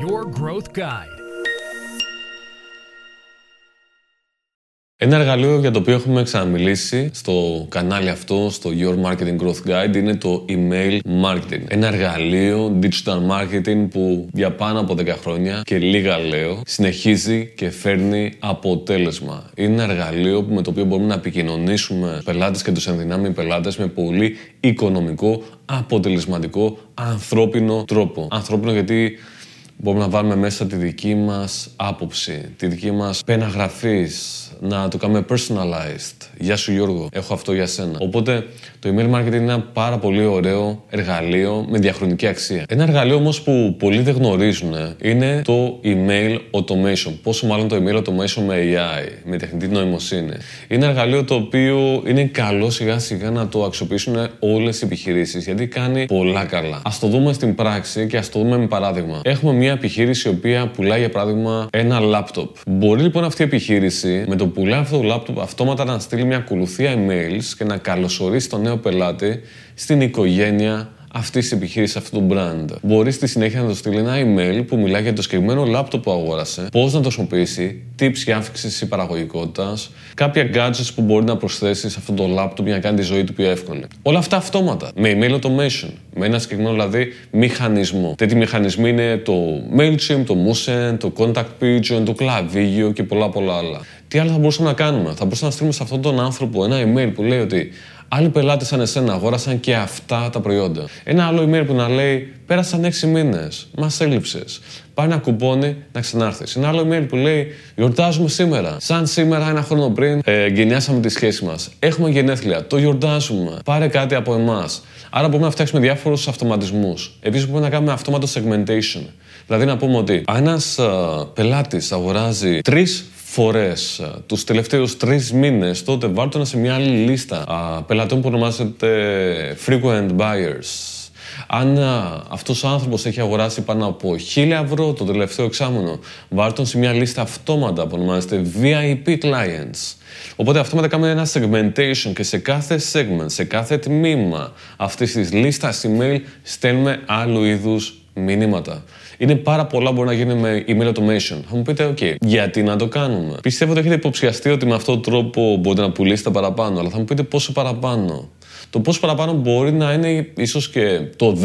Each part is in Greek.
Your Growth Guide. Ένα εργαλείο για το οποίο έχουμε ξαναμιλήσει στο κανάλι αυτό, στο Your Marketing Growth Guide, είναι το email marketing. Ένα εργαλείο digital marketing που για πάνω από 10 χρόνια και λίγα λέω, συνεχίζει και φέρνει αποτέλεσμα. Είναι ένα εργαλείο με το οποίο μπορούμε να επικοινωνήσουμε πελάτες και τους ενδυνάμει πελάτες με πολύ οικονομικό, αποτελεσματικό, ανθρώπινο τρόπο. Ανθρώπινο γιατί μπορούμε να βάλουμε μέσα τη δική μας άποψη, τη δική μας πένα γραφής, να το κάνουμε personalized. Γεια σου Γιώργο, έχω αυτό για σένα. Οπότε το email marketing είναι ένα πάρα πολύ ωραίο εργαλείο με διαχρονική αξία. Ένα εργαλείο όμως που πολλοί δεν γνωρίζουν είναι το email automation. Πόσο μάλλον το email automation με AI, με τεχνητή νοημοσύνη. Είναι ένα εργαλείο το οποίο είναι καλό σιγά σιγά να το αξιοποιήσουν όλες οι επιχειρήσεις γιατί κάνει πολλά καλά. Ας το δούμε στην πράξη και ας το δούμε με παράδειγμα. Έχουμε μια επιχείρηση η οποία πουλάει για παράδειγμα ένα laptop. Μπορεί λοιπόν αυτή η επιχείρηση με το που πουλάει αυτό το λάπτοπ αυτόματα να στείλει μια ακολουθία emails και να καλωσορίσει τον νέο πελάτη στην οικογένεια αυτή τη επιχείρηση, αυτού του brand. Μπορεί στη συνέχεια να το στείλει ένα email που μιλάει για το συγκεκριμένο λάπτοπ που αγόρασε, πώς να το χρησιμοποιήσει, tips για αύξηση παραγωγικότητα, κάποια gadgets που μπορεί να προσθέσεις σε αυτό το λάπτοπ για να κάνει τη ζωή του πιο εύκολη. Όλα αυτά αυτόματα. Με email automation. Με ένα συγκεκριμένο δηλαδή μηχανισμό. Τέτοιοι μηχανισμοί είναι το MailChimp, το Musen, το Contact Pigeon, το Klaviyo και πολλά πολλά άλλα. Τι άλλο θα μπορούσαμε να κάνουμε; Θα μπορούσαμε να στείλουμε σε αυτόν τον άνθρωπο ένα email που λέει ότι Άλλοι πελάτες σαν εσένα αγόρασαν και αυτά τα προϊόντα. Ένα άλλο email που να λέει Πέρασαν 6 μήνες, μας έλειψες. Πάρε ένα κουπόνι να ξανάρθεις. Ένα άλλο email που λέει Γιορτάζουμε σήμερα. Σαν σήμερα, ένα χρόνο πριν, ε, γενιάσαμε τη σχέση μας. Έχουμε γενέθλια. Το γιορτάζουμε. Πάρε κάτι από εμάς. Άρα μπορούμε να φτιάξουμε διάφορους αυτοματισμούς. Επίση μπορούμε να κάνουμε αυτόματο segmentation. Δηλαδή να πούμε ότι αν ένας πελάτης αγοράζει τρεις φορές τους τελευταίους τρεις μήνες, τότε βάλτε σε μια άλλη λίστα α, πελατών που ονομάζεται frequent buyers. Αν αυτός ο άνθρωπος έχει αγοράσει πάνω από 1000 ευρώ το τελευταίο εξάμεινο, βάλτε σε μια λίστα αυτόματα που ονομάζεται VIP clients. Οπότε αυτόματα κάνουμε ένα segmentation και σε κάθε segment, σε κάθε τμήμα αυτής της λίστας email στέλνουμε άλλου είδους μηνύματα. Είναι πάρα πολλά που μπορεί να γίνει με email automation. Θα μου πείτε, OK, γιατί να το κάνουμε; Πιστεύω ότι έχετε υποψιαστεί ότι με αυτόν τον τρόπο μπορείτε να πουλήσετε παραπάνω, αλλά θα μου πείτε πόσο παραπάνω. Το πόσο παραπάνω μπορεί να είναι ίσως και το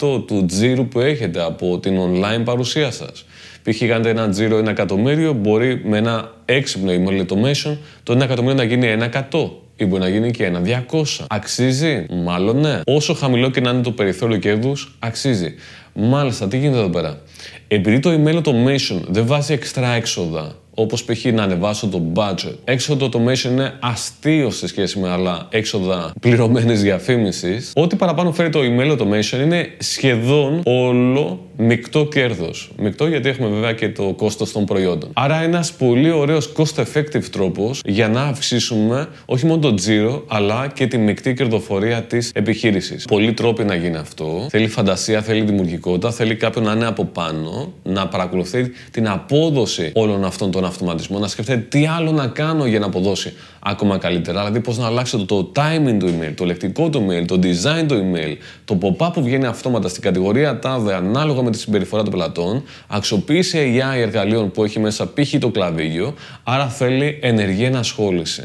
10% του τζίρου που έχετε από την online παρουσία σας. Π.χ. κάνετε ένα τζίρο ένα εκατομμύριο, μπορεί με ένα έξυπνο email automation το ένα εκατομμύριο να γίνει ένα εκατό ή μπορεί να γίνει και ένα 200. Αξίζει, μάλλον ναι. Όσο χαμηλό και να είναι το περιθώριο κέρδους, αξίζει. Μάλιστα, τι γίνεται εδώ πέρα; Επειδή το email automation δεν βάζει εξτρά έξοδα όπως π.χ. να ανεβάσω το budget. Έξοδο automation είναι αστείο σε σχέση με άλλα έξοδα πληρωμένης διαφήμισης. Ό,τι παραπάνω φέρει το email automation είναι σχεδόν όλο μεικτό κέρδος. Μεικτό γιατί έχουμε βέβαια και το κόστος των προϊόντων. Άρα ένας πολύ ωραίος cost effective τρόπος για να αυξήσουμε όχι μόνο το τζίρο αλλά και τη μεικτή κερδοφορία της επιχείρησης. Πολλοί τρόποι να γίνει αυτό. Θέλει φαντασία, θέλει δημιουργικότητα, θέλει κάποιον να είναι από πάνω, να παρακολουθεί την απόδοση όλων αυτών των αυτοματισμών, να σκεφτείτε τι άλλο να κάνω για να αποδώσει ακόμα καλύτερα. Δηλαδή, πώς να αλλάξετε το timing του email, το λεκτικό του email, το design του email, το pop-up που βγαίνει αυτόματα στην κατηγορία τάδε ανάλογα με τη συμπεριφορά των πελατών, αξιοποίηση AI εργαλείων που έχει μέσα π.χ. το κλαβίγιο, άρα θέλει ενεργή ενασχόληση.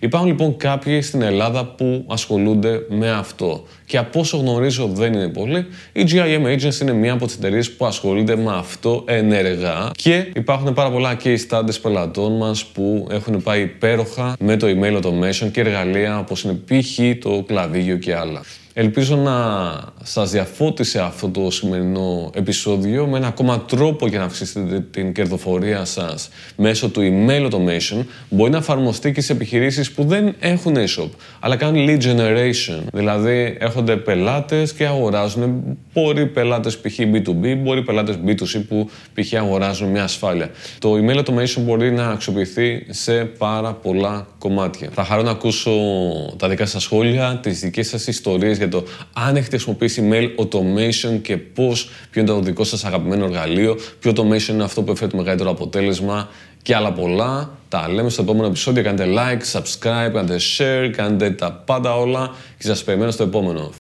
Υπάρχουν λοιπόν κάποιοι στην Ελλάδα που ασχολούνται με αυτό. Και από όσο γνωρίζω δεν είναι πολλοί. Η GIM Agency είναι μία από τις εταιρείες που ασχολείται με αυτό ενεργά. Και υπάρχουν πάρα πολλά case studies πελατών μας που έχουν πάει υπέροχα με το email automation και εργαλεία όπως είναι π.χ. το κλαδίγιο και άλλα. Ελπίζω να σας διαφώτισε αυτό το σημερινό επεισόδιο με ένα ακόμα τρόπο για να αυξήσετε την κερδοφορία σας μέσω του email automation. Μπορεί να εφαρμοστεί και σε επιχειρήσεις που δεν έχουν e-shop, αλλά κάνουν lead generation. Δηλαδή έρχονται πελάτες και αγοράζουν, μπορεί πελάτες π.χ. B2B, μπορεί πελάτες B2C που π.χ. αγοράζουν μια ασφάλεια. Το email automation μπορεί να αξιοποιηθεί σε πάρα πολλά κομμάτια. Θα χαρώ να ακούσω τα δικά σας σχόλια, τις δικές σας ιστορίες για το αν έχετε χρησιμοποιήσει mail automation και πώς, ποιο είναι το δικό σας αγαπημένο εργαλείο, ποιο automation είναι αυτό που έφερε το μεγαλύτερο αποτέλεσμα και άλλα πολλά. Τα λέμε στο επόμενο επεισόδιο. Κάντε like, subscribe, κάντε share, κάντε τα πάντα όλα και σας περιμένω στο επόμενο.